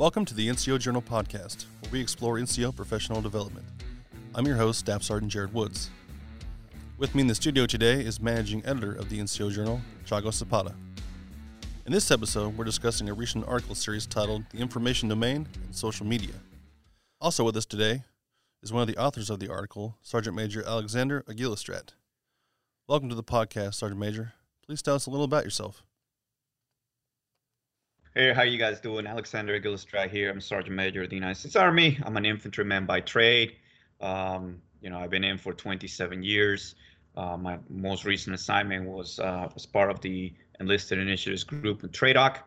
Welcome to the NCO Journal podcast, where we explore NCO professional development. I'm your host, Staff Sergeant Jared Woods. With me in the studio today is managing editor of the NCO Journal, Chago Zapata. In this episode, we're discussing a recent article series titled The Information Domain and Social Media. Also with us today is one of the authors of the article, Sergeant Major Alexander Aguilastratt. Welcome to the podcast, Sergeant Major. Please tell us a little about yourself. Hey, how you guys doing? Alexander Aguilastratt here. I'm Sergeant Major of the United States Army. I'm an infantryman by trade. Um, you know, I've been in for 27 years. Uh, my most recent assignment was uh, as part of the Enlisted Initiatives Group in TRADOC,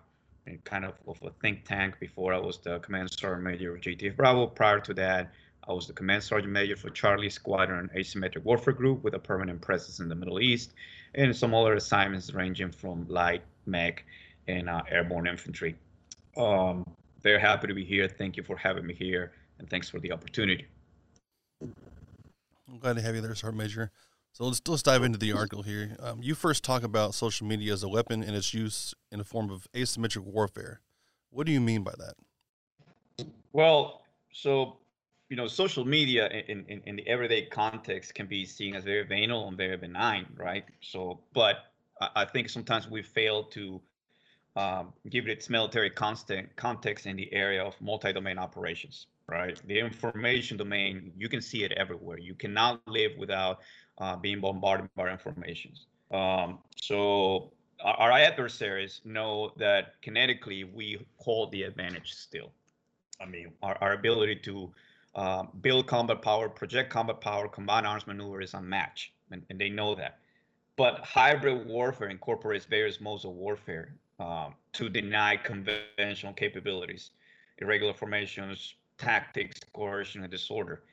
and kind of, of a think tank before I was the Command Sergeant Major of JTF Bravo. Prior to that, I was the Command Sergeant Major for Charlie Squadron Asymmetric Warfare Group with a permanent presence in the Middle East, and some other assignments ranging from light, mech, and uh, airborne infantry. Um, very happy to be here. Thank you for having me here, and thanks for the opportunity. I'm glad to have you there, Sergeant Major. So let's let's dive into the article here. Um, you first talk about social media as a weapon and its use in a form of asymmetric warfare. What do you mean by that? Well, so you know, social media in, in, in the everyday context can be seen as very banal and very benign, right? So, but I think sometimes we fail to um, give its military context in the area of multi-domain operations, right? The information domain, you can see it everywhere. You cannot live without uh, being bombarded by information Um, so our, our, adversaries know that kinetically we hold the advantage still. I mean, our, our ability to uh, build combat power, project combat power, combine arms maneuver is unmatched, and, and they know that. But hybrid warfare incorporates various modes of warfare um, to deny conventional capabilities, irregular formations, tactics, coercion, and disorder.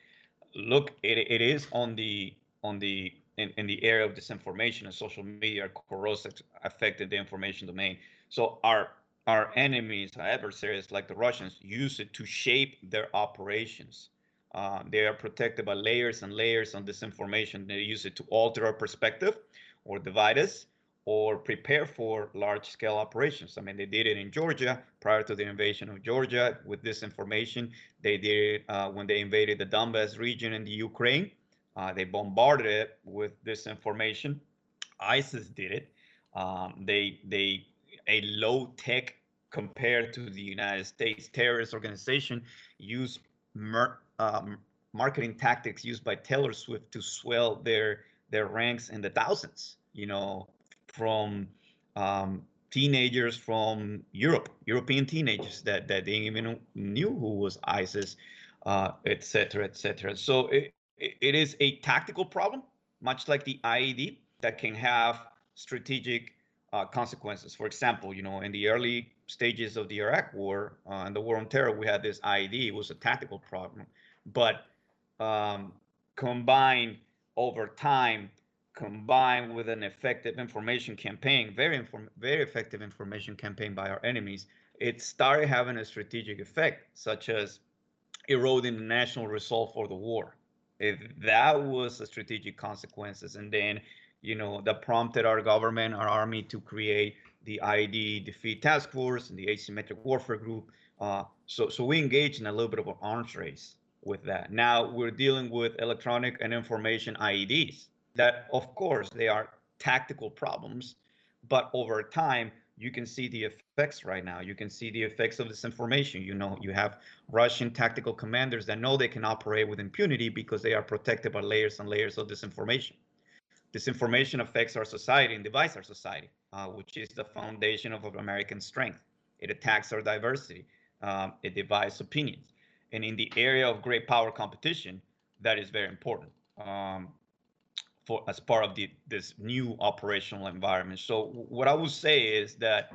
Look, it, it is on the on the in, in the area of disinformation and social media corrosive affected the information domain. So our our enemies, our adversaries like the Russians, use it to shape their operations. Uh, they are protected by layers and layers on disinformation. They use it to alter our perspective or divide us or prepare for large scale operations. I mean, they did it in Georgia prior to the invasion of Georgia with disinformation. They did it uh, when they invaded the Donbass region in the Ukraine. Uh, they bombarded it with disinformation. ISIS did it. Um, they they a low tech compared to the United States terrorist organization use mer, um, marketing tactics used by Taylor Swift to swell their their ranks in the thousands. You know, from um, teenagers from Europe, European teenagers that that they even knew who was ISIS, uh, et cetera, et cetera. So it, it is a tactical problem, much like the IED, that can have strategic uh, consequences. For example, you know, in the early stages of the Iraq War uh, and the War on Terror, we had this IED. It was a tactical problem, but um, combined over time, combined with an effective information campaign, very inform- very effective information campaign by our enemies, it started having a strategic effect, such as eroding the national resolve for the war. If that was the strategic consequences and then you know that prompted our government our army to create the IED defeat task force and the asymmetric warfare group uh, so so we engaged in a little bit of an arms race with that. Now we're dealing with electronic and information ieds that of course they are tactical problems but over time you can see the effects right now. You can see the effects of this information. You know, you have Russian tactical commanders that know they can operate with impunity because they are protected by layers and layers of disinformation. Disinformation affects our society and divides our society, uh, which is the foundation of American strength. It attacks our diversity. Um, it divides opinions. And in the area of great power competition, that is very important. Um, for as part of the this new operational environment. So what I would say is that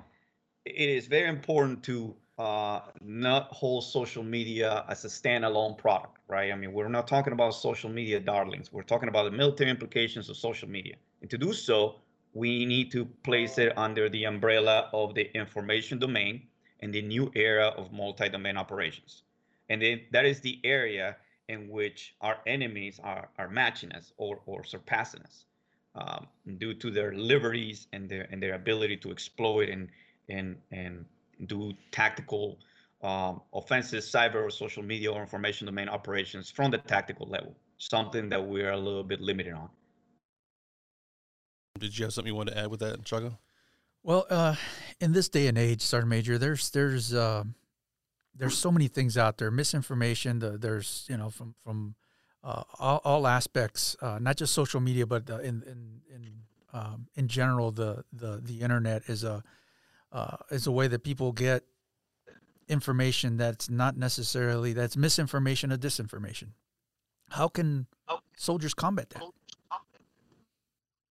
it is very important to uh, not hold social media as a standalone product, right? I mean, we're not talking about social media darlings. We're talking about the military implications of social media. And to do so, we need to place it under the umbrella of the information domain and the new era of multi-domain operations. And then that is the area in which our enemies are, are matching us or, or surpassing us um, due to their liberties and their and their ability to exploit and and and do tactical um, offensive cyber or social media or information domain operations from the tactical level, something that we're a little bit limited on. Did you have something you wanted to add with that, Chago? Well, uh, in this day and age, Sergeant Major, there's there's uh, there's so many things out there, misinformation. The, there's you know from from uh, all, all, aspects, uh, not just social media, but uh, in in in, um, in general, the, the the internet is a uh, is a way that people get information that's not necessarily that's misinformation or disinformation. How can soldiers combat that?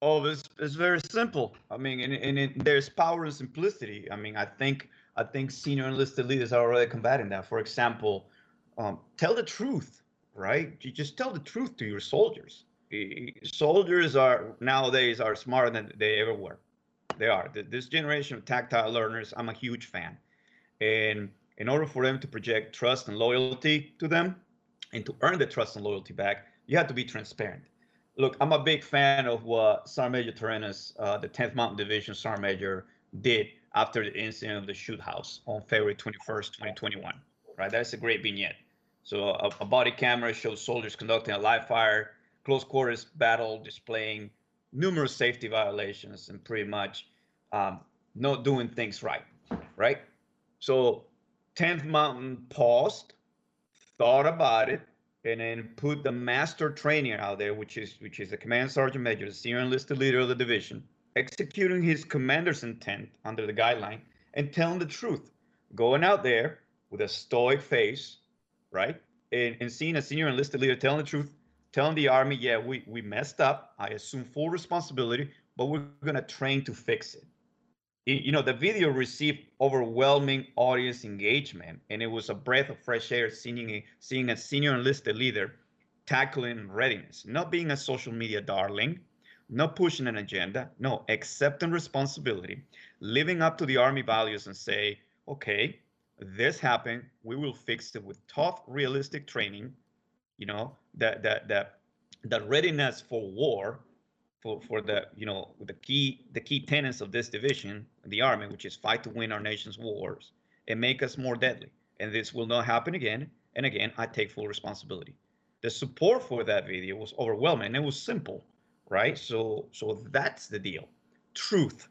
Oh, it's, it's very simple. I mean, and, and it, there's power in simplicity. I mean, I think I think senior enlisted leaders are already combating that. For example, um, tell the truth, right? You just tell the truth to your soldiers. Soldiers are nowadays are smarter than they ever were. They are. This generation of tactile learners, I'm a huge fan. And in order for them to project trust and loyalty to them and to earn the trust and loyalty back, you have to be transparent. Look, I'm a big fan of what Sergeant Major Torrenas, uh, the 10th Mountain Division Sergeant Major, did after the incident of the shoot house on February 21st, 2021. Right, that's a great vignette. So a, a body camera shows soldiers conducting a live fire, close quarters battle, displaying numerous safety violations and pretty much um, not doing things right. Right. So 10th Mountain paused, thought about it, and then put the master trainer out there, which is which is the command sergeant major, the senior enlisted leader of the division, executing his commander's intent under the guideline and telling the truth, going out there with a stoic face, right, and, and seeing a senior enlisted leader telling the truth, telling the army, yeah, we we messed up. I assume full responsibility, but we're gonna train to fix it you know the video received overwhelming audience engagement and it was a breath of fresh air seeing a, seeing a senior enlisted leader tackling readiness not being a social media darling not pushing an agenda no accepting responsibility living up to the army values and say okay this happened we will fix it with tough realistic training you know that that that that readiness for war for, for the you know the key the key tenets of this division, the army, which is fight to win our nation's wars and make us more deadly. And this will not happen again. And again, I take full responsibility. The support for that video was overwhelming. It was simple, right? So so that's the deal. Truth,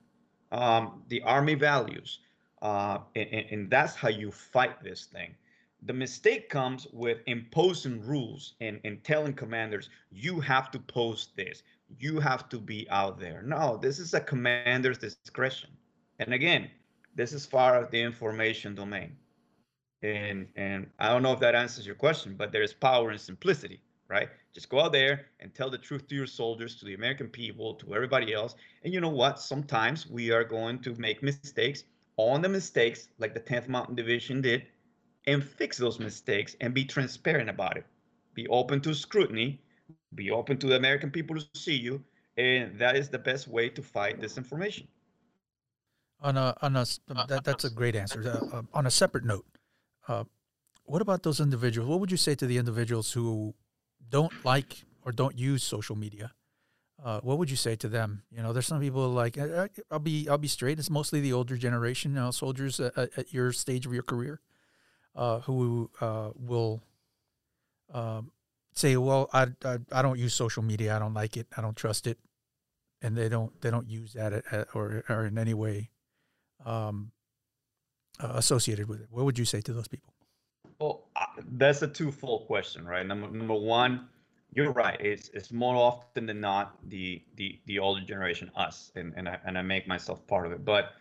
um, the army values, uh, and, and that's how you fight this thing the mistake comes with imposing rules and, and telling commanders you have to post this you have to be out there. No, this is a commander's discretion. And again, this is far of the information domain. And and I don't know if that answers your question, but there's power in simplicity, right? Just go out there and tell the truth to your soldiers, to the American people, to everybody else. And you know what? Sometimes we are going to make mistakes on the mistakes, like the 10th Mountain Division did, and fix those mistakes and be transparent about it. Be open to scrutiny be open to the American people to see you, and that is the best way to fight disinformation. On a on a that, that's a great answer. Uh, uh, on a separate note, uh, what about those individuals? What would you say to the individuals who don't like or don't use social media? Uh, what would you say to them? You know, there's some people like I'll be I'll be straight. It's mostly the older generation, you know, soldiers at, at your stage of your career, uh, who uh, will um, say, well, I, I, I don't use social media. I don't like it. I don't trust it, and they don't they don't use that at, at, or or in any way um, uh, associated with it. What would you say to those people? Well, that's a twofold question, right? Number number one, you're right. It's it's more often than not the the the older generation, us, and and I, and I make myself part of it. But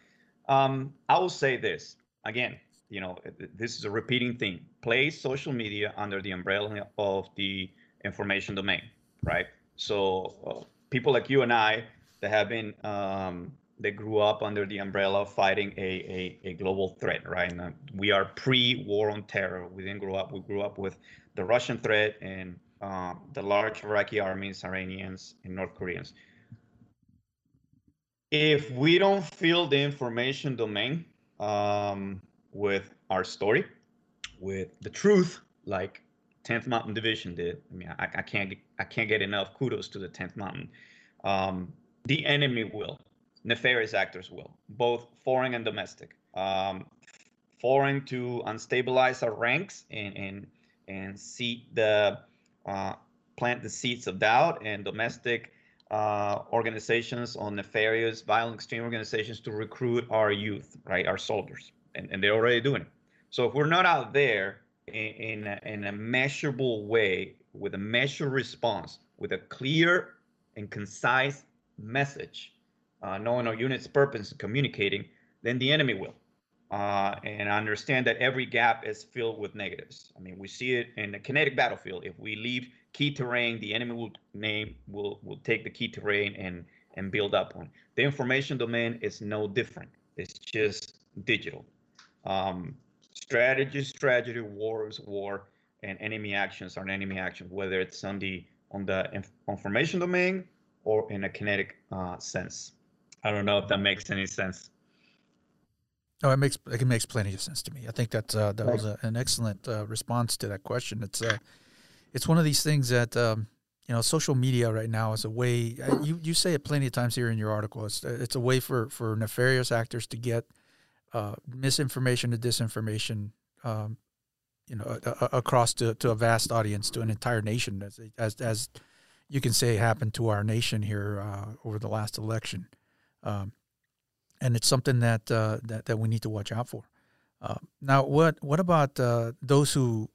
um, I will say this again you know, this is a repeating thing. Place social media under the umbrella of the information domain, right? So uh, people like you and I that have been um, that grew up under the umbrella of fighting a, a, a global threat, right? And, uh, we are pre-war on terror. We didn't grow up. We grew up with the Russian threat and um, the large Iraqi armies, Iranians, and North Koreans. If we don't fill the information domain, um, with our story, with the truth, like 10th Mountain Division did. I mean, I, I can't get, I can't get enough kudos to the 10th Mountain. Um, the enemy will, nefarious actors will, both foreign and domestic. Um, foreign to unstabilize our ranks and and and seed the uh, plant the seeds of doubt and domestic uh, organizations on nefarious, violent, extreme organizations to recruit our youth, right, our soldiers, and, and they're already doing it. So if we're not out there in in a, in a measurable way with a measured response, with a clear and concise message, uh, knowing our unit's purpose and communicating, then the enemy will. Uh, and I understand that every gap is filled with negatives. I mean, we see it in the kinetic battlefield. If we leave key terrain, the enemy will name will will take the key terrain and and build up on. The information domain is no different. It's just digital. Um, strategy strategy, war is war, and enemy actions are enemy actions, whether it's on the on the information domain or in a kinetic uh, sense. I don't know if that makes any sense. No, it makes it makes plenty of sense to me. I think that uh, that was a, an excellent uh, response to that question. It's uh, it's one of these things that um, you know, social media right now is a way. uh, You you say it plenty of times here in your article. It's it's a way for for nefarious actors to get uh, misinformation to disinformation. Um, you know, a, a, across to, to a vast audience, to an entire nation, as as, as you can say happened to our nation here uh, over the last election. Um, and it's something that uh, that that we need to watch out for. Uh, now, what what about uh, those who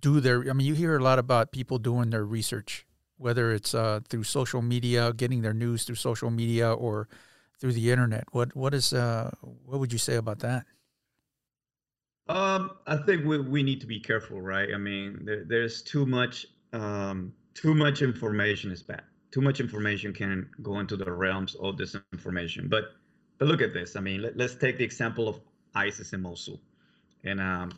do their? I mean, you hear a lot about people doing their research, whether it's uh, through social media, getting their news through social media, or through the internet. What what is uh, what would you say about that? Um, I think we, we need to be careful, right? I mean, there, there's too much um, too much information is bad. Too much information can go into the realms of disinformation. But but look at this. I mean, let, us take the example of ISIS in Mosul. And um,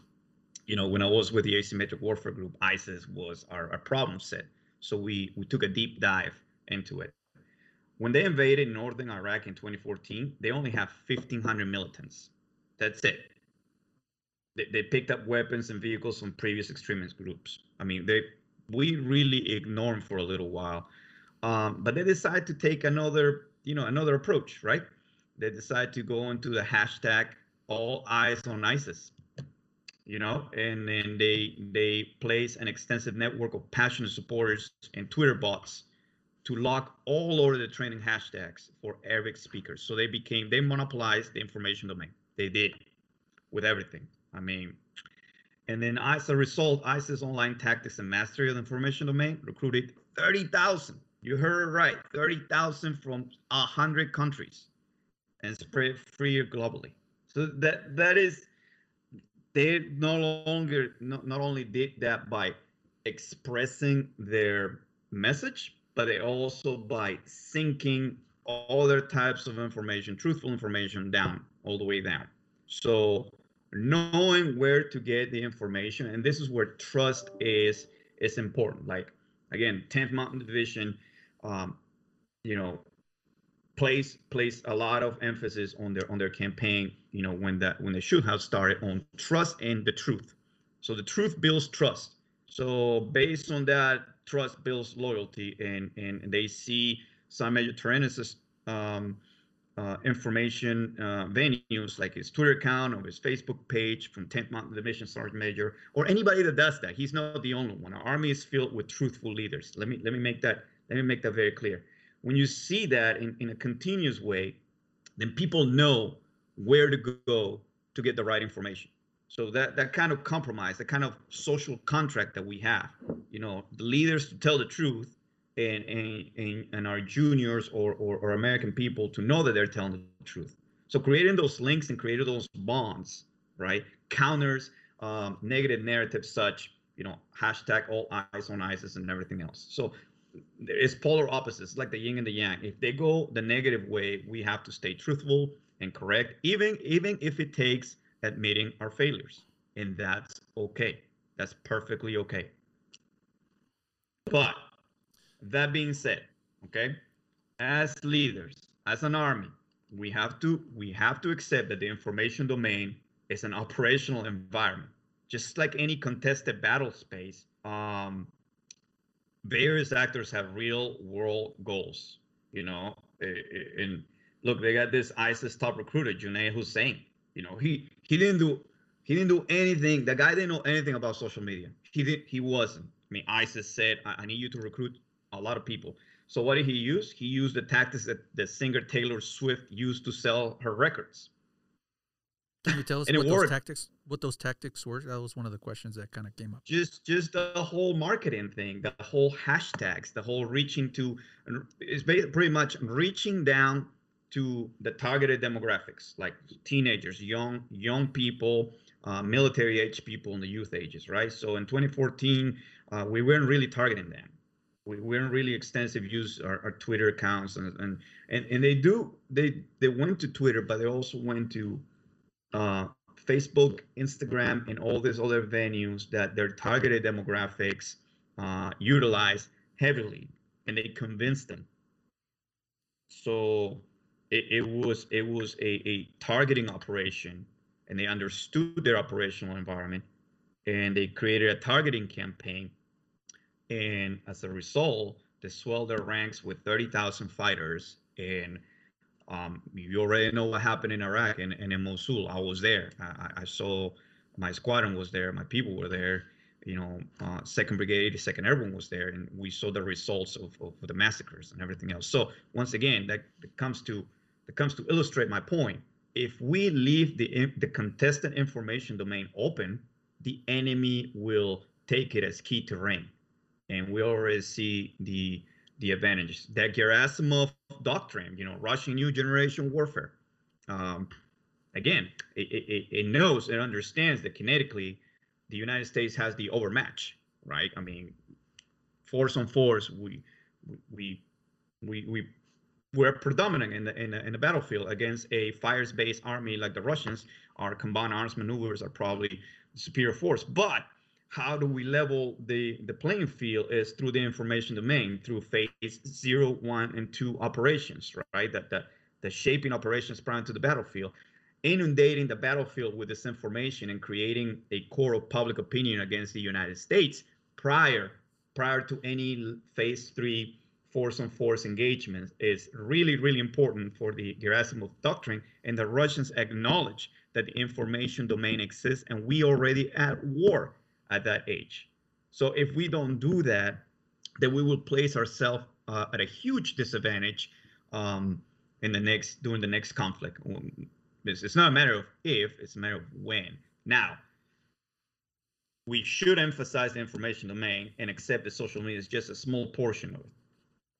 you know, when I was with the asymmetric warfare group, ISIS was our, our problem set. So we we took a deep dive into it. When they invaded northern Iraq in 2014, they only have 1,500 militants. That's it they, they picked up weapons and vehicles from previous extremist groups. I mean, they we really ignored them for a little while, um, but they decide to take another you know another approach, right? They decide to go into the hashtag all eyes on ISIS, you know, and then they they place an extensive network of passionate supporters and Twitter bots to lock all over the training hashtags for Arabic speakers. So they became they monopolized the information domain. They did with everything. I mean, and then as a result, ISIS Online Tactics and Mastery of the Information Domain recruited 30,000. You heard right, 30,000 from 100 countries and spread free globally. So that that is, they no longer, not, not only did that by expressing their message, but they also by syncing other types of information, truthful information down, all the way down. So knowing where to get the information and this is where trust is is important like again 10th mountain division um, you know place place a lot of emphasis on their on their campaign you know when that when they should have started on trust and the truth so the truth builds trust so based on that trust builds loyalty and and, they see some major um, uh, information uh, venues like his Twitter account or his Facebook page from 10th Mountain Division Sergeant Major or anybody that does that. He's not the only one. Our army is filled with truthful leaders. Let me let me make that let me make that very clear. When you see that in, in a continuous way, then people know where to go to get the right information. So that that kind of compromise, the kind of social contract that we have, you know, the leaders to tell the truth and and, and, our juniors or, or, or American people to know that they're telling the truth. So creating those links and creating those bonds, right, counters um, negative narratives such, you know, hashtag all eyes on ISIS and everything else. So it's polar opposites, like the yin and the yang. If they go the negative way, we have to stay truthful and correct, even even if it takes admitting our failures, and that's okay. That's perfectly okay. But that being said, okay, as leaders, as an army, we have to we have to accept that the information domain is an operational environment, just like any contested battle space. Um, various actors have real world goals, you know, eh, eh, and look, they got this ISIS top recruiter, Junaid Hussain. You know, he he didn't do He didn't do anything. The guy didn't know anything about social media. He did. He wasn't. I mean, ISIS said, I, I need you to recruit a lot of people. So what did he use? He used the tactics that the singer Taylor Swift used to sell her records. Can you tell us what those tactics what those tactics were? That was one of the questions that kind of came up. Just just the whole marketing thing, the whole hashtags, the whole reaching to it's ba- pretty much reaching down to the targeted demographics, like teenagers, young young people, uh, military age people, and the youth ages, right? So in 2014, uh, we weren't really targeting them. We weren't really extensive use our, our Twitter accounts, and, and and and they do they they went to Twitter, but they also went to uh, Facebook, Instagram, and all these other venues that their targeted demographics uh, utilize heavily, and they convinced them. So it, it was it was a, a targeting operation, and they understood their operational environment, and they created a targeting campaign, and as a result, they swelled their ranks with thirty thousand fighters and um, you already know what happened in Iraq and, and in Mosul. I was there. I, I- saw my squadron was there. My people were there. You know, uh, Second Brigade, Second Airborne was there, and we saw the results of, of the massacres and everything else. So once again, that, that comes to that comes to illustrate my point. If we leave the the contested information domain open, the enemy will take it as key terrain, and we already see the the advantages. That Gerasimov doctrine, you know, Russian new generation warfare. Um, again, it, it, it knows and understands that kinetically, the United States has the overmatch, right? I mean, force on force, we we we we we're predominant in the in the, in the battlefield against a fires-based army like the Russians. Our combined arms maneuvers are probably superior force, but how do we level the the playing field is through the information domain through phase zero one and two operations right? That the the shaping operations prior to the battlefield inundating the battlefield with this information and creating a core of public opinion against the united states prior prior to any phase three force on force engagements is really really important for the gerasimov doctrine and the russians acknowledge that the information domain exists and we already at war at that age. So if we don't do that, then we will place ourselves uh, at a huge disadvantage um, in the next during the next conflict. It's, it's not a matter of if; it's a matter of when. Now, we should emphasize the information domain and accept that social media is just a small portion of it.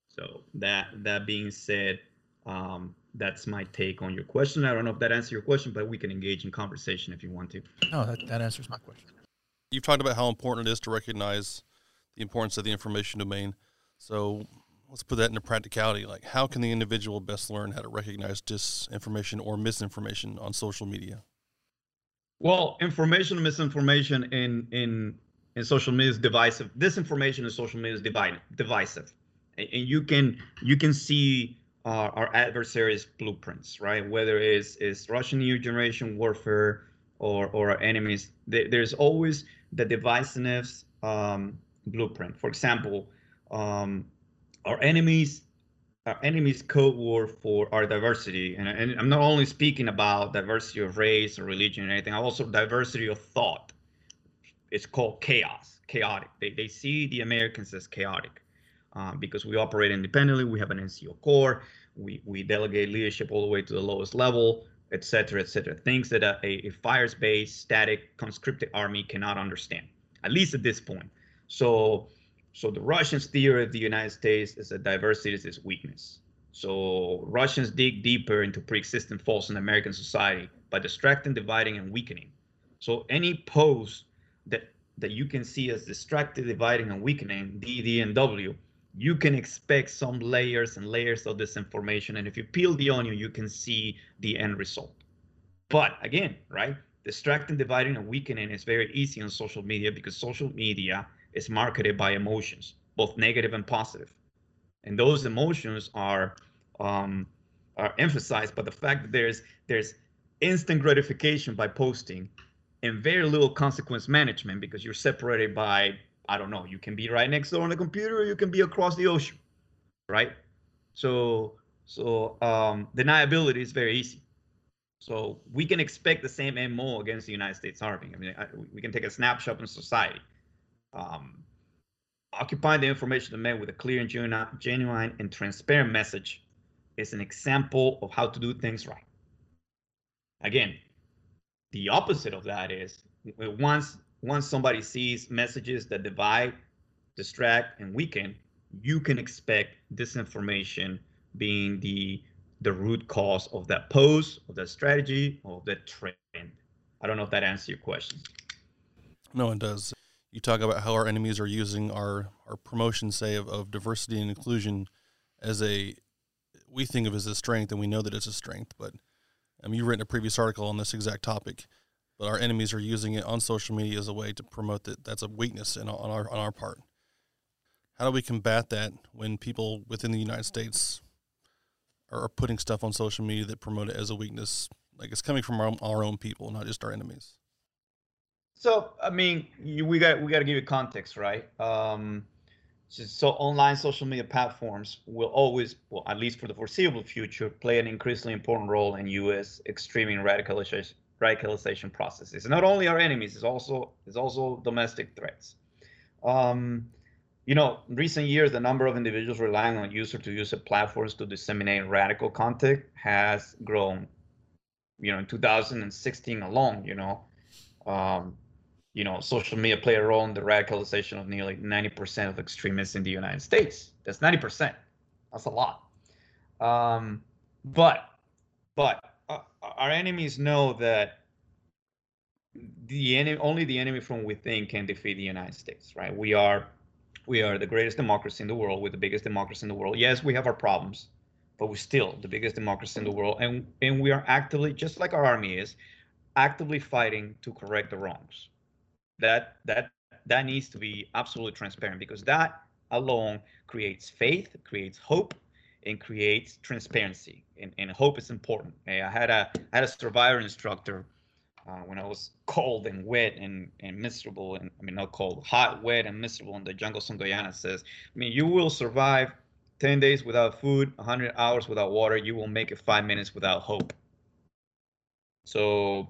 So that that being said, um, that's my take on your question. I don't know if that answers your question, but we can engage in conversation if you want to. No, that, that answers my question. You've talked about how important it is to recognize the importance of the information domain. So let's put that into practicality. Like, how can the individual best learn how to recognize disinformation or misinformation on social media? Well, information, misinformation in in in social media is divisive. Disinformation in social media is divide, divisive, and, and you can you can see uh, our adversaries' blueprints, right? Whether it's is Russian new generation warfare or or our enemies, there, there's always the divisiveness um, blueprint. For example, um, our enemies our enemy's code word for our diversity, and, and I'm not only speaking about diversity of race or religion or anything, I also diversity of thought. It's called chaos, chaotic. They, they see the Americans as chaotic um, because we operate independently. We have an NCO corps. We, we delegate leadership all the way to the lowest level, et cetera, et cetera. Things that a, a fires-based, static, conscripted army cannot understand, at least at this point. So so the Russians' theory of the United States is that diversity is its weakness. So Russians dig deeper into pre-existing faults in American society by distracting, dividing, and weakening. So any post that that you can see as distracted, dividing, and weakening, D, D, and W, you can expect some layers and layers of this information. And if you peel the onion, you can see the end result. But again, right? Distracting, dividing, and weakening is very easy on social media because social media is marketed by emotions, both negative and positive. And those emotions are um, are emphasized by the fact that there's there's instant gratification by posting and very little consequence management because you're separated by I don't know, you can be right next door on the computer or you can be across the ocean, right? So so um, deniability is very easy. So we can expect the same MO against the United States Army. I mean, I, we can take a snapshot in society. Um, occupying the information domain with a clear and genuine and transparent message is an example of how to do things right. Again, the opposite of that is once once somebody sees messages that divide, distract, and weaken, you can expect disinformation being the the root cause of that pose, of that strategy, of that trend. I don't know if that answers your question. No, it does. You talk about how our enemies are using our, our promotion, say, of, of diversity and inclusion as a, we think of as a strength, and we know that it's a strength. But mean, you've written a previous article on this exact topic, but our enemies are using it on social media as a way to promote that that's a weakness in, on our on our part. How do we combat that when people within the United States are putting stuff on social media that promote it as a weakness. Like it's coming from our, our own people, not just our enemies. So I mean, you, we got we got to give you context, right? Um, so online social media platforms will always, well, at least for the foreseeable future, play an increasingly important role in U.S. extreme and radicalization radicalization processes. not only our enemies, it's also it's also domestic threats. Um, you know, in recent years, the number of individuals relying on user-to-user platforms to disseminate radical content has grown. You know, in 2016 alone, you know, um, you know, social media played a role in the radicalization of nearly 90% of extremists in the United States. That's 90%. That's a lot. Um, but, but uh, our enemies know that the enemy, only the enemy from within can defeat the United States, right? We are we are the greatest democracy in the world. We're the biggest democracy in the world. Yes, we have our problems, but we're still the biggest democracy in the world. And and we are actively, just like our army is, actively fighting to correct the wrongs. That that that needs to be absolutely transparent because that alone creates faith, creates hope, and creates transparency. And, and hope is important. I had a I had a survivor instructor uh, when I was cold and wet and, and miserable, and I mean, not cold, hot, wet, and miserable in the jungle, Some Guyana says, I mean, you will survive 10 days without food, 100 hours without water. You will make it five minutes without hope. So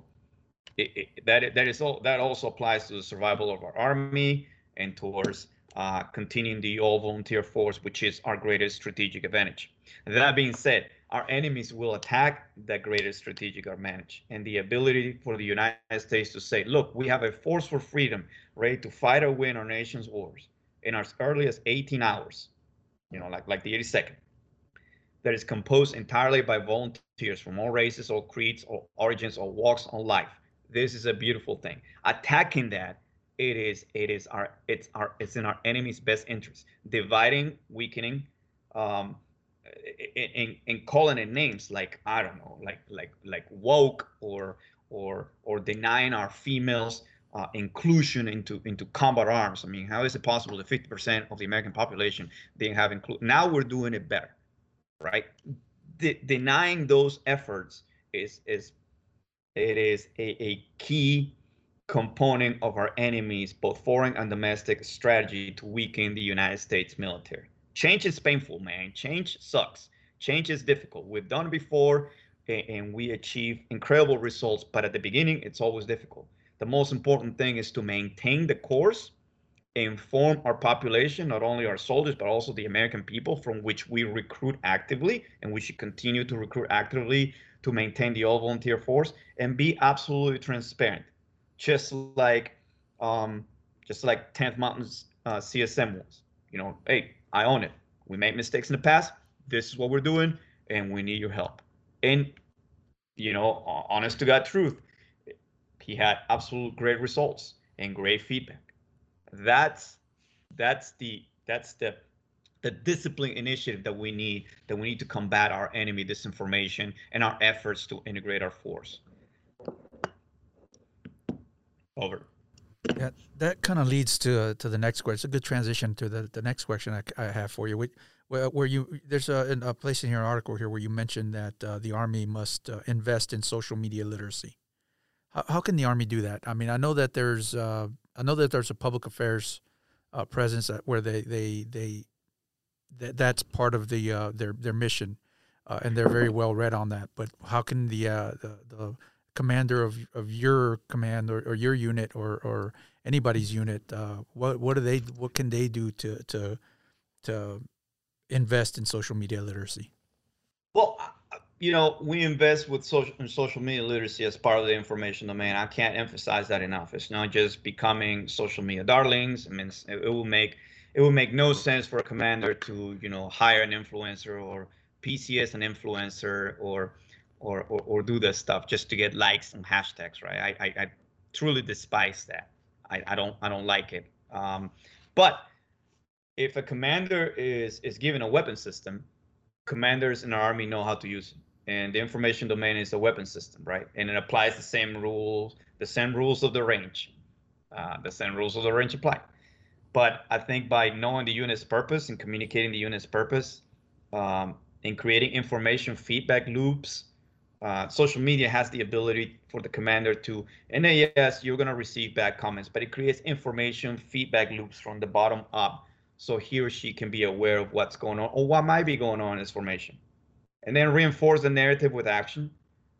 it, it, that that is all that also applies to the survival of our army and towards uh, continuing the all volunteer force, which is our greatest strategic advantage. That being said, our enemies will attack that greatest strategic advantage and the ability for the United States to say, look, we have a force for freedom ready to fight or win our nation's wars in as early as 18 hours, you know, like, like the 82nd, that is composed entirely by volunteers from all races or creeds or origins or walks on life. This is a beautiful thing. Attacking that it is it is our it's our it's in our enemy's best interest dividing weakening um, and, and calling it names like I don't know, like like like woke or or or denying our females uh, inclusion into into combat arms. I mean, how is it possible that 50% of the American population didn't have include? Now we're doing it better, right? De- denying those efforts is is it is a, a key component of our enemies, both foreign and domestic strategy to weaken the United States military change is painful, man. Change sucks. Change is difficult. We've done it before and we achieve incredible results, but at the beginning, it's always difficult. The most important thing is to maintain the course, inform our population, not only our soldiers, but also the American people from which we recruit actively, and we should continue to recruit actively to maintain the all volunteer force and be absolutely transparent, just like um, just like 10th Mountains uh, CSM was. You know, hey, I own it. We made mistakes in the past. This is what we're doing, and we need your help. And you know, honest to God truth, he had absolute great results and great feedback. That's that's the that's the the discipline initiative that we need that we need to combat our enemy disinformation and our efforts to integrate our force. Over. Yeah, that kind of leads to uh, to the next question. It's a good transition to the, the next question I, I have for you. Where, where you there's a, a, place in your article here where you mentioned that uh, the army must uh, invest in social media literacy. How, how can the army do that? I mean, I know that there's uh, I know that there's a public affairs uh, presence where they they they that, that's part of the uh, their their mission. and they're very well read on that. But how can the the, the commander of, of your command or, or your unit or, or anybody's unit, uh, what what do they what can they do to to to invest in social media literacy? Well, you know, we invest with social in social media literacy as part of the information domain. I can't emphasize that enough. It's not just becoming social media darlings. I mean, it, it will make it will make no sense for a commander to you know hire an influencer or PCS an influencer or or or, or do this stuff just to get likes and hashtags, right? I I, I truly despise that. I, I don't I don't like it. Um, but if a commander is is given a weapon system, commanders in our army know how to use it. And the information domain is a weapon system, right? And it applies the same rules, the same rules of the range. Uh, the same rules of the range apply. But I think by knowing the unit's purpose and communicating the unit's purpose, um, and creating information feedback loops, uh, social media has the ability for the commander to, and yes, you're going to receive bad comments, but it creates information feedback loops from the bottom up so he or she can be aware of what's going on or what might be going on in his formation. And then reinforce the narrative with action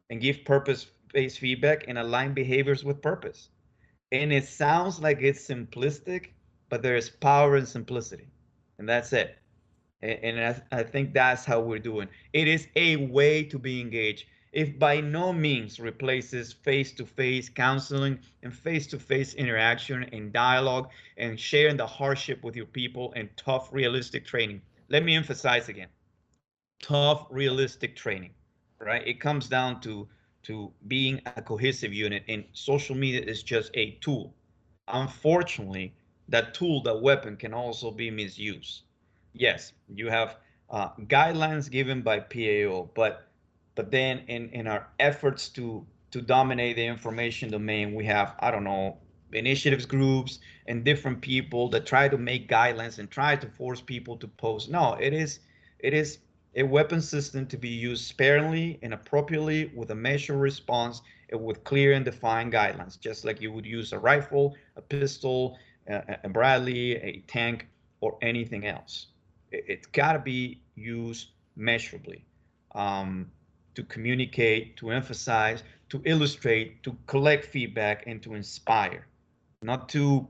and give purpose based feedback and align behaviors with purpose. And it sounds like it's simplistic, but there is power in simplicity. And that's it. And, I, I think that's how we're doing. It is a way to be engaged if by no means replaces face-to-face counseling and face-to-face interaction and dialogue and sharing the hardship with your people and tough realistic training. Let me emphasize again tough realistic training right? It comes down to to being a cohesive unit and social media is just a tool. Unfortunately that tool that weapon can also be misused. Yes you have uh, guidelines given by pao but but then in in our efforts to to dominate the information domain we have i don't know initiatives groups and different people that try to make guidelines and try to force people to post. No it is it is a weapon system to be used sparingly and appropriately with a measured response and with clear and defined guidelines just like you would use a rifle a pistol a, bradley a tank or anything else. It, has got to be used measurably. Um, to communicate, to emphasize, to illustrate, to collect feedback, and to inspire, not to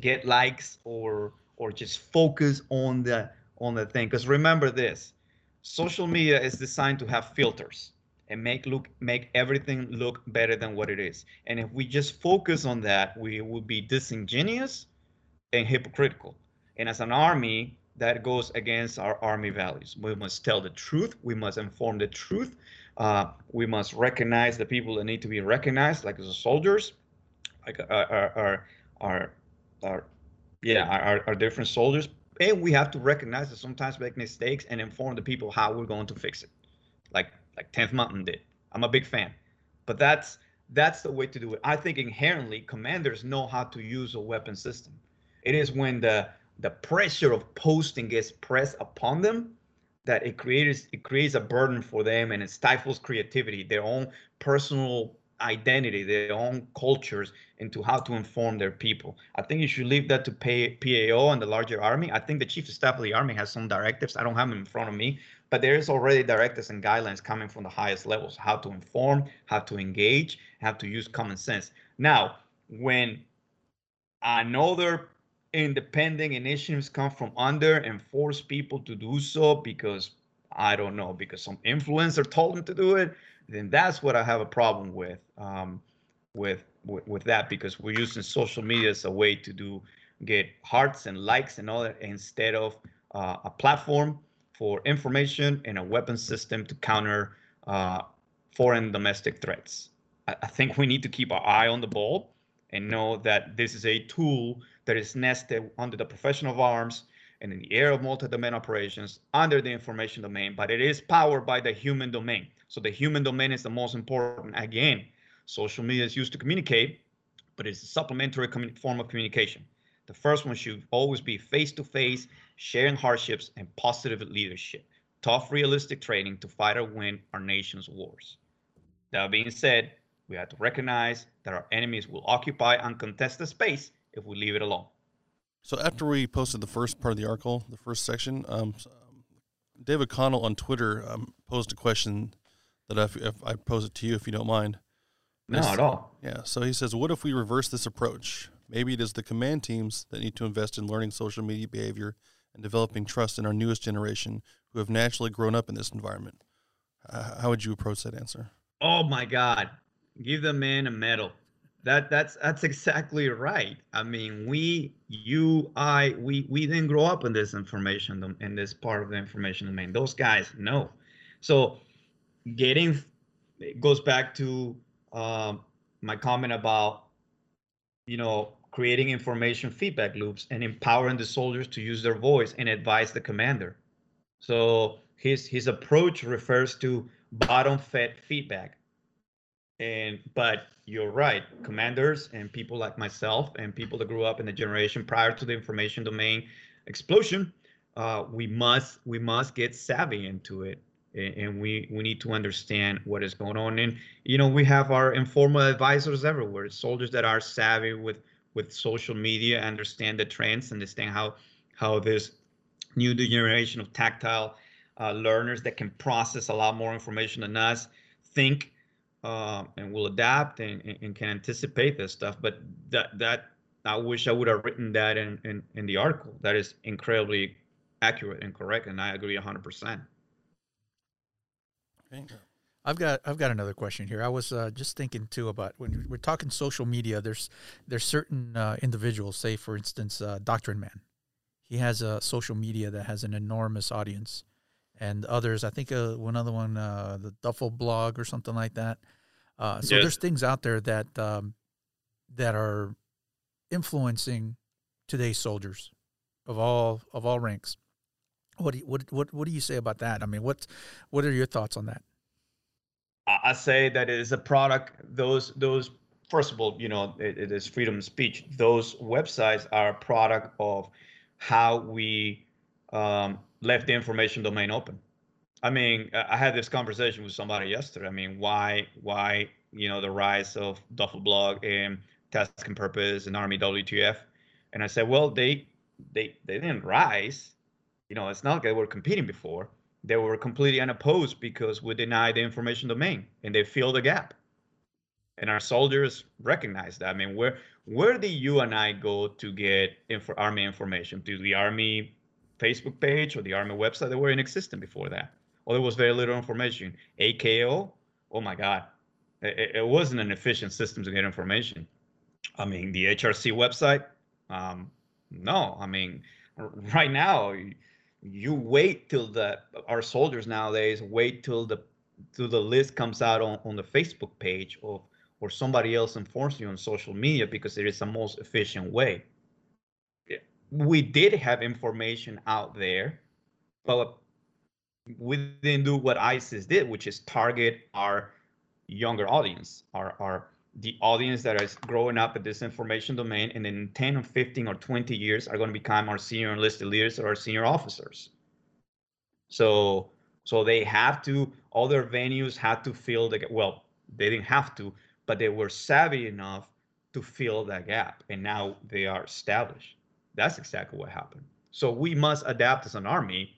get likes or or just focus on the on the thing. Because remember this, social media is designed to have filters and make look make everything look better than what it is. And if we just focus on that, we would be disingenuous and hypocritical. And as an army, that goes against our army values. We must tell the truth. We must inform the truth. Uh, we must recognize the people that need to be recognized, like the soldiers, like our, our, our, our yeah, our, our different soldiers. And we have to recognize that sometimes we make mistakes and inform the people how we're going to fix it, like like 10th Mountain did. I'm a big fan, but that's that's the way to do it. I think inherently commanders know how to use a weapon system. It is when the the pressure of posting gets pressed upon them that it creates it creates a burden for them and it stifles creativity their own personal identity their own cultures into how to inform their people. I think you should leave that to pay, pao and the larger army. I think the chief of staff of the army has some directives. I don't have them in front of me but there is already directives and guidelines coming from the highest levels how to inform how to engage how to use common sense. Now when another independent initiatives come from under and force people to do so because I don't know because some influencer told them to do it, then that's what I have a problem with. Um, with, with with that because we're using social media as a way to do get hearts and likes and all that instead of uh, a platform for information and a weapon system to counter uh, foreign domestic threats. I, I think we need to keep our eye on the ball and know that this is a tool that is nested under the profession of arms and in the area of multi-domain operations under the information domain, but it is powered by the human domain. So the human domain is the most important. Again, social media is used to communicate, but it's a supplementary form of communication. The first one should always be face-to-face, sharing hardships, and positive leadership. Tough, realistic training to fight or win our nation's wars. That being said, we have to recognize that our enemies will occupy uncontested space if we leave it alone. So after we posted the first part of the article, the first section, um, David Connell on Twitter um, posed a question that if, if I pose it to you, if you don't mind. No, at all. Yeah. So he says, what if we reverse this approach? Maybe it is the command teams that need to invest in learning social media behavior and developing trust in our newest generation who have naturally grown up in this environment. Uh, how would you approach that answer? Oh my God, give the man a medal. That that's that's exactly right. I mean, we, you, I, we we didn't grow up in this information in this part of the information domain. Those guys know. So, getting it goes back to um, my comment about, you know, creating information feedback loops and empowering the soldiers to use their voice and advise the commander. So his his approach refers to bottom fed feedback. And but you're right, commanders and people like myself and people that grew up in the generation prior to the information domain explosion, uh, we must we must get savvy into it. And we we need to understand what is going on. And you know we have our informal advisors everywhere soldiers that are savvy with with social media understand the trends understand how how this new generation of tactile uh, learners that can process a lot more information than us think uh, and will adapt and, and can anticipate this stuff but that that i wish i would have written that in in, in the article that is incredibly accurate and correct and i agree 100% Okay. I've got I've got another question here. I was uh, just thinking too about when we're talking social media. There's there's certain uh, individuals. Say for instance, uh, Doctrine Man. He has a social media that has an enormous audience, and others. I think uh, one other one, uh, the Duffel blog or something like that. Uh, so yes. there's things out there that um, that are influencing today's soldiers of all of all ranks. What do you, what what what do you say about that? I mean, what what are your thoughts on that? I say that it is a product. Those those first of all, you know, it, it is freedom of speech. Those websites are a product of how we um, left the information domain open. I mean, I had this conversation with somebody yesterday. I mean, why why you know the rise of Duffel Blog and Task and Purpose and Army WTF? And I said, well, they they they didn't rise you know, it's not like they were competing before. They were completely unopposed because we denied the information domain and they filled the gap. And our soldiers recognize that. I mean, where where do you and I go to get info, army information? To the army Facebook page or the army website that were in existence before that? Or there was very little information. AKO, oh my God, it, it wasn't an efficient system to get information. I mean, the HRC website, um, no. I mean, right now you wait till the our soldiers nowadays wait till the till the list comes out on, on the Facebook page of or somebody else informs you on social media because it is the most efficient way. We did have information out there, but we didn't do what ISIS did, which is target our younger audience, our our the audience that is growing up at this information domain and in 10 or 15 or 20 years are going to become our senior enlisted leaders or our senior officers. So so they have to all their venues had to fill the well they didn't have to but they were savvy enough to fill that gap and now they are established that's exactly what happened so we must adapt as an army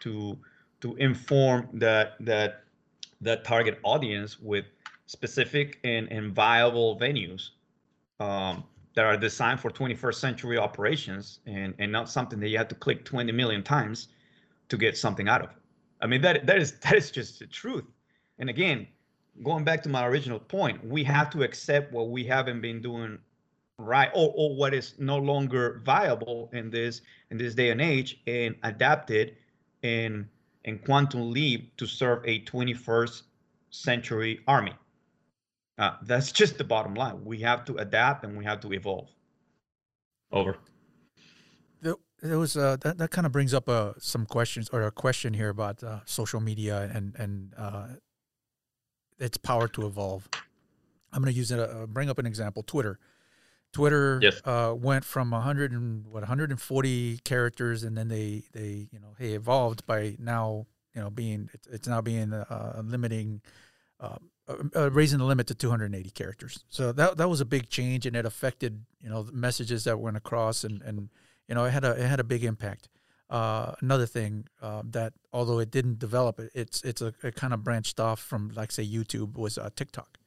to to inform that that that target audience with specific and, and viable venues um, that are designed for 21st century operations and, and not something that you have to click 20 million times to get something out of. I mean, that that is that is just the truth. And again, going back to my original point, we have to accept what we haven't been doing right or, or what is no longer viable in this in this day and age and adapt it in in quantum leap to serve a 21st century army. Uh, that's just the bottom line. We have to adapt and we have to evolve. Over. There was uh, that. That kind of brings up uh, some questions or a question here about uh, social media and and uh, its power to evolve. I'm going to use it. Uh, bring up an example. Twitter. Twitter yes. uh, went from 100 and what 140 characters, and then they they you know hey evolved by now you know being it's, now being uh, limiting uh, uh, raising the limit to 280 characters. So that that was a big change, and it affected you know the messages that went across, and and you know it had a it had a big impact. uh, another thing uh, that although it didn't develop, it's it's a it kind of branched off from like say YouTube was uh, TikTok,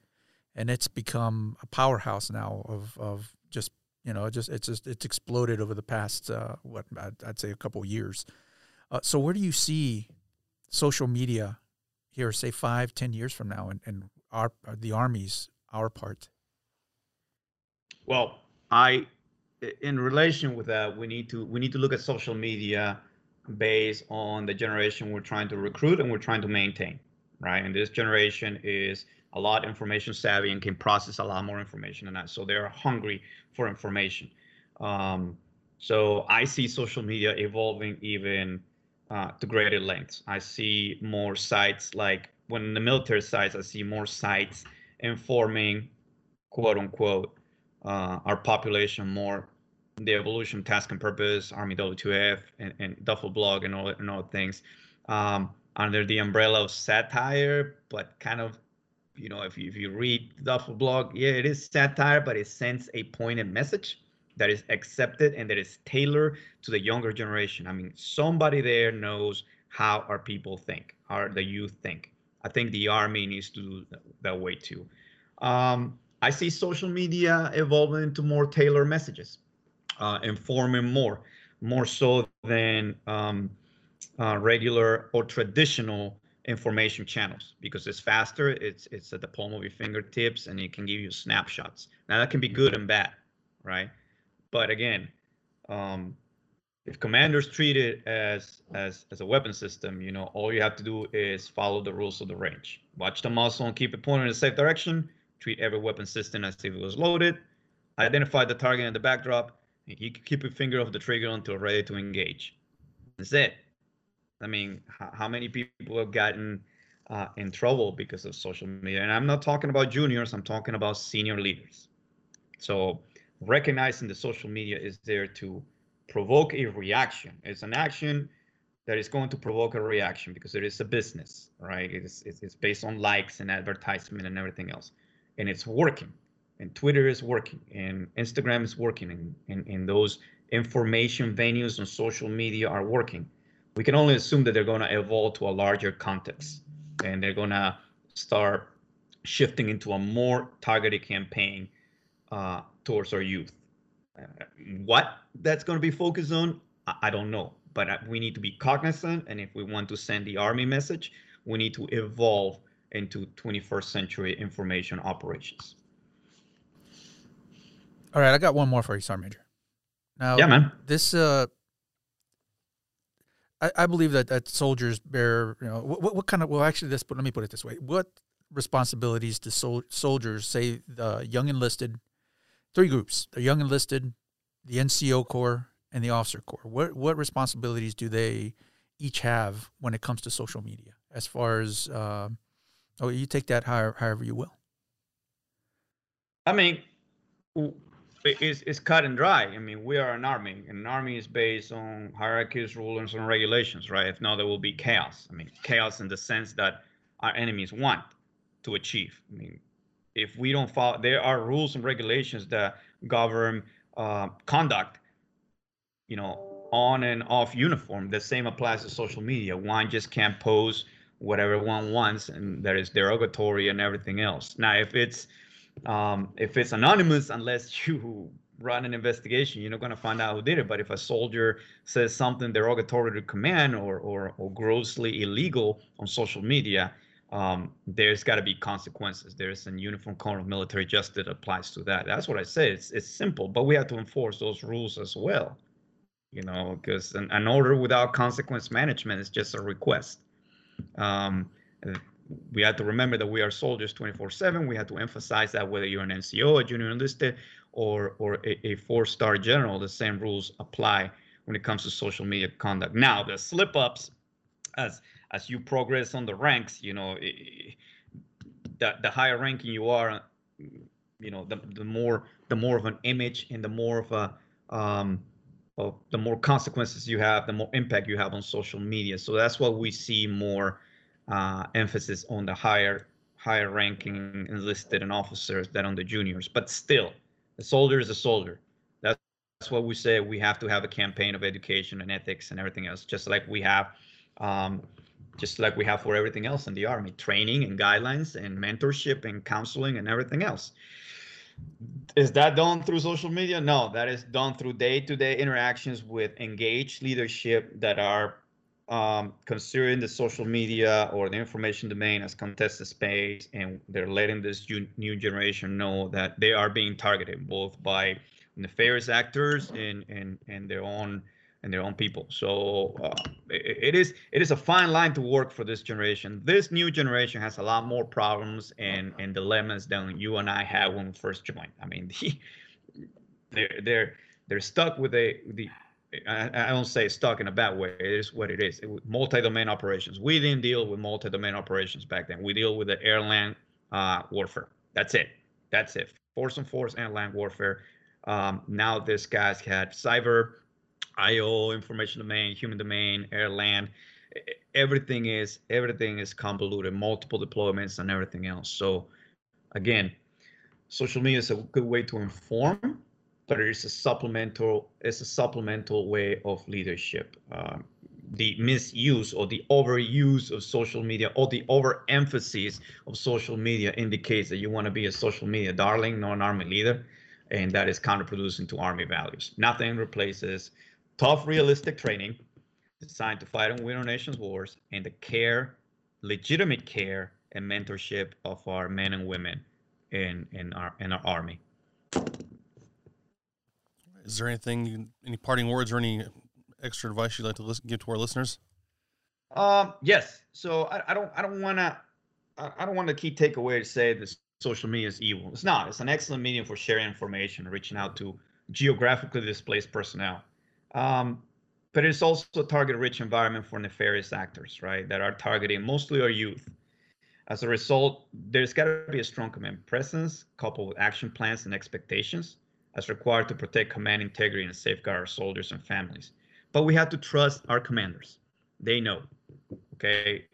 and it's become a powerhouse now of of just you know just it's just it's exploded over the past uh, what I'd, I'd, say a couple years. Uh, so where do you see social media here, say five, ten years from now, and, and our the army's our part? Well, I in relation with that, we need to we need to look at social media based on the generation we're trying to recruit and we're trying to maintain, right? And this generation is a lot information savvy and can process a lot more information than that. So they're hungry for information. Um, so I see social media evolving even uh, to greater lengths. I see more sites like when the military sites, I see more sites informing, quote unquote, uh, our population more the evolution task and purpose army WTF and, and duffel blog and all and all things um, under the umbrella of satire but kind of you know if you, if you read the duffel blog yeah it is satire but it sends a pointed message that is accepted and that is tailored to the younger generation. I mean somebody there knows how our people think how the youth think. I think the army needs to do that way too. Um, I see social media evolving into more tailored messages, uh, informing more, more so than um, uh, regular or traditional information channels because it's faster. It's it's at the palm of your fingertips, and it can give you snapshots. Now that can be good and bad, right? But again, um, if commanders treat it as as as a weapon system, you know, all you have to do is follow the rules of the range. Watch the muzzle and keep it pointed in a safe direction treat every weapon system as if it was loaded, identify the target in the backdrop, and you can keep your finger off the trigger until ready to engage. That's it. I mean, how, many people have gotten uh, in trouble because of social media? And I'm not talking about juniors, I'm talking about senior leaders. So recognizing the social media is there to provoke a reaction. It's an action that is going to provoke a reaction because it is a business, right? It's, it's based on likes and advertisement and everything else and it's working and twitter is working and instagram is working and, and, and those information venues on social media are working we can only assume that they're going to evolve to a larger context and they're going to start shifting into a more targeted campaign uh, towards our youth uh, what that's going to be focused on I, I don't know but uh, we need to be cognizant and if we want to send the army message we need to evolve into 21st century information operations. All right, I got one more for you, Sergeant Major. Now, yeah, man. This, uh, I, I believe that, that soldiers bear, you know, what, what kind of, well, actually, this, but let me put it this way. What responsibilities do sol- soldiers, say the young enlisted, three groups, the young enlisted, the NCO Corps, and the officer corps, what, what responsibilities do they each have when it comes to social media as far as, uh, Oh, you take that however, however you will. I mean, it's, it's cut and dry. I mean, we are an army, and an army is based on hierarchies, rules, and regulations, right? If not, there will be chaos. I mean, chaos in the sense that our enemies want to achieve. I mean, if we don't follow, there are rules and regulations that govern uh, conduct, you know, on and off uniform. The same applies to social media. One just can't pose whatever one wants and that is derogatory and everything else now if it's um, if it's anonymous unless you run an investigation you're not going to find out who did it. But if a soldier says something derogatory to command or or, or grossly illegal on social media um, there's got to be consequences. There's a uniform code of military justice that applies to that. That's what i say. It's, it's simple but we have to enforce those rules as well you know because an, an order without consequence management is just a request. Um, we have to remember that we are soldiers 24/7. We have to emphasize that whether you're an NCO, a junior enlisted, or or a, a four-star general, the same rules apply when it comes to social media conduct. Now, the slip-ups, as as you progress on the ranks, you know, the the higher ranking you are, you know, the the more the more of an image and the more of a um, of the more consequences you have, the more impact you have on social media. So that's what we see more uh, emphasis on the higher higher ranking enlisted and officers than on the juniors. But still, the soldier is a soldier. That's that's what we say. We have to have a campaign of education and ethics and everything else, just like we have, um, just like we have for everything else in the army, training and guidelines and mentorship and counseling and everything else. Is that done through social media? No, that is done through day-to-day interactions with engaged leadership that are um, considering the social media or the information domain as contested space, and they're letting this new generation know that they are being targeted both by nefarious actors and and and their own and their own people. So uh, it, it is it is a fine line to work for this generation. This new generation has a lot more problems and and dilemmas than you and I had when we first joined. I mean, the, they're they're they're stuck with a the I, I don't say stuck in a bad way. It is what it is. It, multi-domain operations. We didn't deal with multi-domain operations back then. We deal with the air land uh, warfare. That's it. That's it. Force and force and land warfare. Um, now this guy's had cyber, IO, information domain, human domain, air land. Everything is everything is convoluted, multiple deployments and everything else. So again, social media is a good way to inform but it is a supplemental it's a supplemental way of leadership. Um, the misuse or the overuse of social media or the overemphasis of social media indicates that you want to be a social media darling, not an army leader, and that is counterproducing to army values. Nothing replaces tough, realistic training designed to fight and win our nation's wars and the care, legitimate care, and mentorship of our men and women in in our in our army. Is there anything, any parting words or any extra advice you'd like to listen, give to our listeners? Um, yes. So I, I don't, I don't want to, I don't want the key takeaway to say that social media is evil. It's not. It's an excellent medium for sharing information, reaching out to geographically displaced personnel. Um, but it's also a target-rich environment for nefarious actors, right? That are targeting mostly our youth. As a result, there's got to be a strong command presence coupled with action plans and expectations as required to protect command integrity and safeguard our soldiers and families. But we have to trust our commanders. They know. Okay,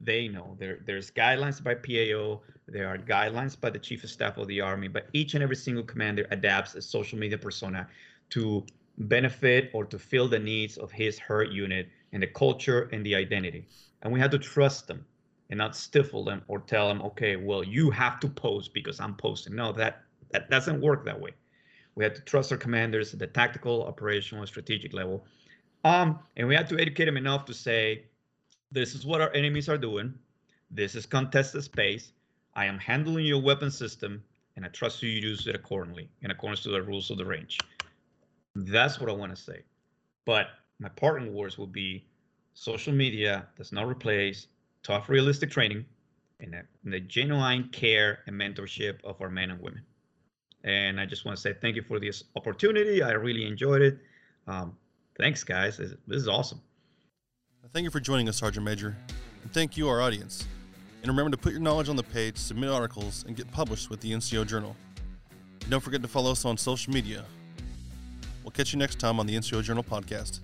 they know. There, there's guidelines by PAO. There are guidelines by the Chief of Staff of the Army. But each and every single commander adapts a social media persona to benefit or to fill the needs of his her unit and the culture and the identity. And we have to trust them and not stifle them or tell them, okay, well, you have to post because I'm posting. No, that that doesn't work that way. We had to trust our commanders at the tactical, operational, and strategic level. Um, and we had to educate them enough to say, this is what our enemies are doing. This is contested space. I am handling your weapon system, and I trust you use it accordingly, in accordance to the rules of the range. That's what I want to say. But my parting words will be social media does not replace tough, realistic training and the, and the genuine care and mentorship of our men and women. And I just want to say thank you for this opportunity. I really enjoyed it. Um, thanks, guys. This, is awesome. Thank you for joining us, Sergeant Major. And thank you, our audience. And remember to put your knowledge on the page, submit articles, and get published with the NCO Journal. And don't forget to follow us on social media. We'll catch you next time on the NCO Journal podcast.